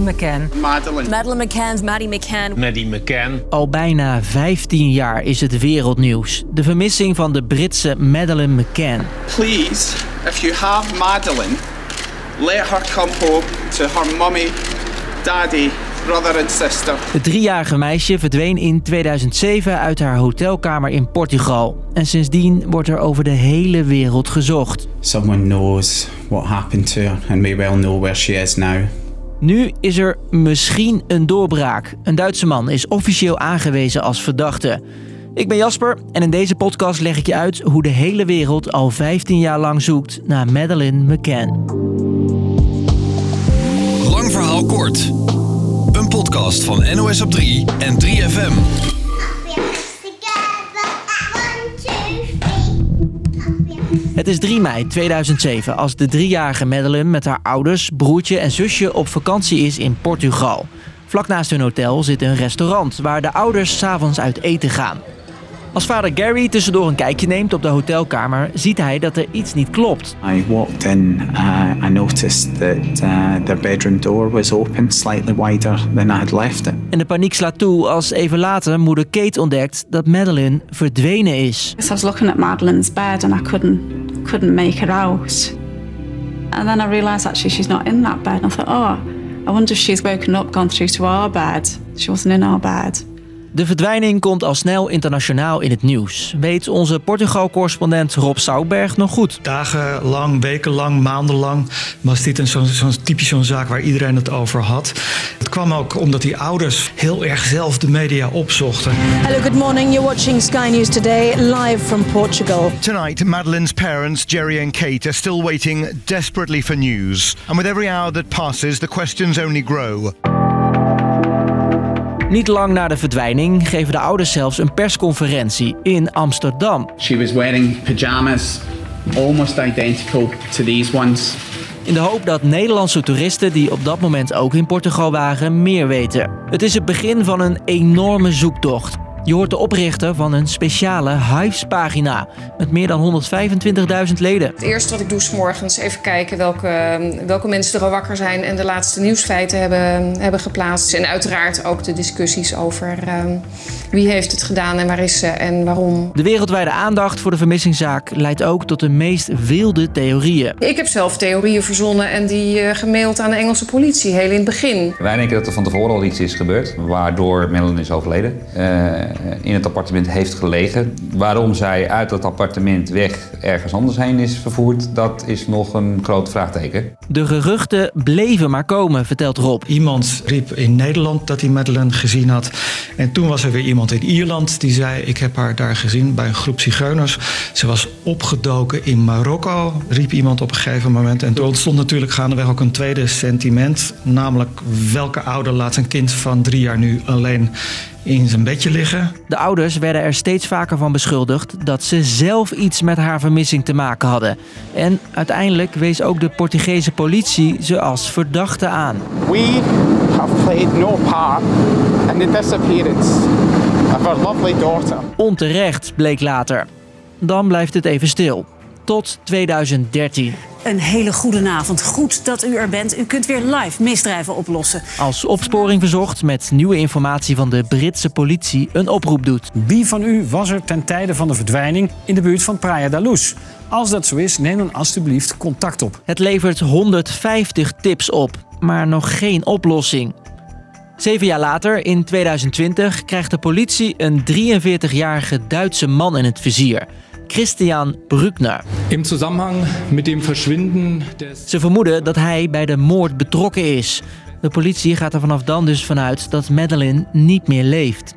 Maddie McCann. Madeline. Madeleine McCann, Maddie McCann. Maddie McCann. Al bijna 15 jaar is het wereldnieuws. De vermissing van de Britse Madeleine McCann. Please, if you have Madeline, let her come home to her mummy, daddy, brother and sister. Het driejarige meisje verdween in 2007 uit haar hotelkamer in Portugal. En sindsdien wordt er over de hele wereld gezocht. Someone knows what happened to her and may well know where she is now. Nu is er misschien een doorbraak. Een Duitse man is officieel aangewezen als verdachte. Ik ben Jasper en in deze podcast leg ik je uit hoe de hele wereld al 15 jaar lang zoekt naar Madeleine McCann. Lang verhaal kort. Een podcast van NOS op 3 en 3FM. Het is 3 mei 2007 als de driejarige Madeleine met haar ouders, broertje en zusje op vakantie is in Portugal. Vlak naast hun hotel zit een restaurant waar de ouders s'avonds uit eten gaan. Als vader Gary tussendoor een kijkje neemt op de hotelkamer, ziet hij dat er iets niet klopt. I walked in, uh, I noticed that uh, their bedroom door was open slightly wider than I had left it. En de paniek slaat toe als even later moeder Kate ontdekt dat Madeleine verdwenen is. I was looking at Madeline's bed and I couldn't couldn't make her out. And then I realised actually she's not in that bed. And I thought, oh, I wonder if she's woken up, gone through to our bed. She wasn't in our bed. De verdwijning komt al snel internationaal in het nieuws. Weet onze Portugal-correspondent Rob Soutberg nog goed. Dagenlang, wekenlang, maandenlang was dit een zo'n zo'n typisch zo'n zaak waar iedereen het over had. Het kwam ook omdat die ouders heel erg zelf de media opzochten. Hello, good morning. You're watching Sky News Today, live from Portugal. Tonight, Madeline's parents, Jerry and Kate, are still waiting desperately for news. And with every hour that passes, the questions only grow. Niet lang na de verdwijning geven de ouders zelfs een persconferentie in Amsterdam. She was wearing pajamas almost identical to these ones. In de hoop dat Nederlandse toeristen die op dat moment ook in Portugal waren meer weten. Het is het begin van een enorme zoektocht. Je hoort de oprichter van een speciale Hives-pagina met meer dan 125.000 leden. Het eerste wat ik doe is 's morgens even kijken welke, welke mensen er al wakker zijn en de laatste nieuwsfeiten hebben, hebben geplaatst. En uiteraard ook de discussies over ehm, wie heeft het gedaan en waar is ze en waarom. De wereldwijde aandacht voor de vermissingszaak leidt ook tot de meest wilde theorieën. Ik heb zelf theorieën verzonnen en die eh, gemaild aan de Engelse politie heel in het begin. Wij denken dat er van tevoren al iets is gebeurd, waardoor Madeleine is overleden. Eh, in het appartement heeft gelegen. Waarom zij uit dat appartement weg ergens anders heen is vervoerd, dat is nog een groot vraagteken. De geruchten bleven maar komen, vertelt Rob. Iemand riep in Nederland dat hij Madeleine gezien had. En toen was er weer iemand in Ierland die zei: Ik heb haar daar gezien bij een groep zigeuners. Ze was opgedoken in Marokko, riep iemand op een gegeven moment. En toen ontstond natuurlijk gaandeweg ook een tweede sentiment. Namelijk: welke ouder laat zijn kind van drie jaar nu alleen in zijn bedje liggen? De ouders werden er steeds vaker van beschuldigd dat ze zelf iets met haar vermissing te maken hadden. En uiteindelijk wees ook de Portugese politie ze als verdachte aan. We have played no part in the disappearance of our lovely daughter. Onterecht bleek later. Dan blijft het even stil. Tot 2013. Een hele goede avond. Goed dat u er bent. U kunt weer live misdrijven oplossen. Als opsporing verzocht met nieuwe informatie van de Britse politie een oproep doet. Wie van u was er ten tijde van de verdwijning in de buurt van Praia da Luz? Als dat zo is, neem dan alstublieft contact op. Het levert 150 tips op, maar nog geen oplossing. Zeven jaar later, in 2020, krijgt de politie een 43-jarige Duitse man in het vizier. Christian Brückner. Im Zusammenhang mit dem Verschwinden des Ze vermoeden dat hij bij de moord betrokken is. De politie gaat er vanaf dan dus vanuit dat Madeleine niet meer leeft.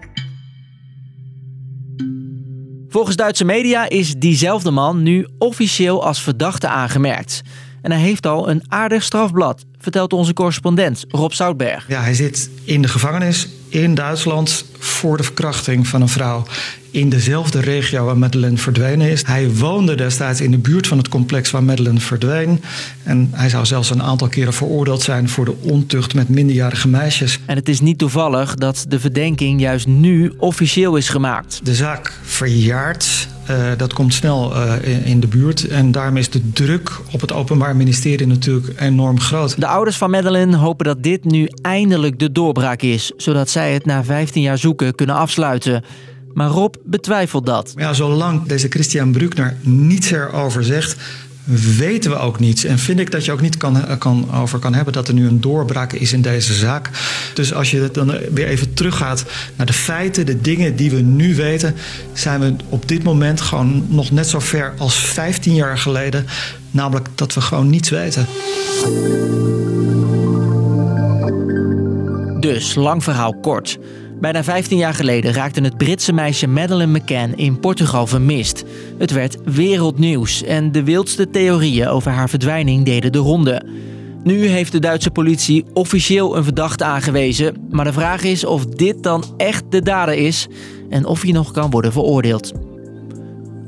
Volgens Duitse media is diezelfde man nu officieel als verdachte aangemerkt. En hij heeft al een aardig strafblad, vertelt onze correspondent Rob Soutberg. Ja, hij zit in de gevangenis in Duitsland voor de verkrachting van een vrouw in dezelfde regio waar Madeleine verdwenen is. Hij woonde destijds in de buurt van het complex waar Madeleine verdween. En hij zou zelfs een aantal keren veroordeeld zijn voor de ontucht met minderjarige meisjes. En het is niet toevallig dat de verdenking juist nu officieel is gemaakt. De zaak verjaart Uh, dat komt snel uh, in, in, de buurt. En daarom is de druk op het Openbaar Ministerie natuurlijk enorm groot. De ouders van Madeleine hopen dat dit nu eindelijk de doorbraak is. Zodat zij het na 15 jaar zoeken kunnen afsluiten. Maar Rob betwijfelt dat. Ja, zolang deze Christian Bruckner niets erover zegt, weten we ook niets. En vind ik dat je ook niet kan, eh, kan, over kan hebben dat er nu een doorbraak is in deze zaak. Dus als je dan weer even teruggaat naar de feiten, de dingen die we nu weten, zijn we op dit moment gewoon nog net zo ver als 15 jaar geleden. Namelijk dat we gewoon niets weten. Dus, lang verhaal kort. Bijna 15 jaar geleden raakte het Britse meisje Madeleine McCann in Portugal vermist. Het werd wereldnieuws en de wildste theorieën over haar verdwijning deden de ronde. Nu heeft de Duitse politie officieel een verdachte aangewezen, maar de vraag is of dit dan echt de dader is en of hij nog kan worden veroordeeld.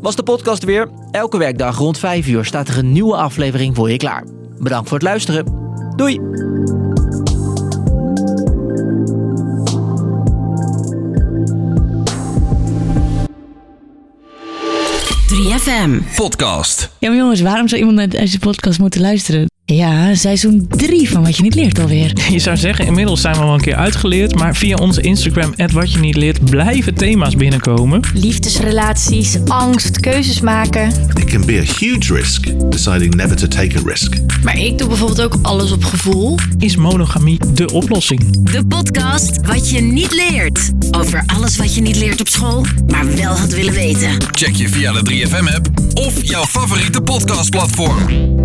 Was de podcast weer? Elke werkdag rond 5 uur staat er een nieuwe aflevering voor je klaar. Bedankt voor het luisteren. Doei! 3FM. Podcast. Ja, maar jongens, waarom zou iemand naar deze podcast moeten luisteren? Ja, seizoen 3 van Wat Je Niet Leert alweer. Je zou zeggen, inmiddels zijn we al een keer uitgeleerd. Maar via onze Instagram, Wat Je Niet Leert, blijven thema's binnenkomen. Liefdesrelaties, angst, keuzes maken. It can be a huge risk, deciding never to take a risk. Maar ik doe bijvoorbeeld ook alles op gevoel. Is monogamie de oplossing? De podcast Wat Je Niet Leert. Over alles wat je niet leert op school, maar wel had willen weten. Check je via de 3FM-app of jouw favoriete podcastplatform.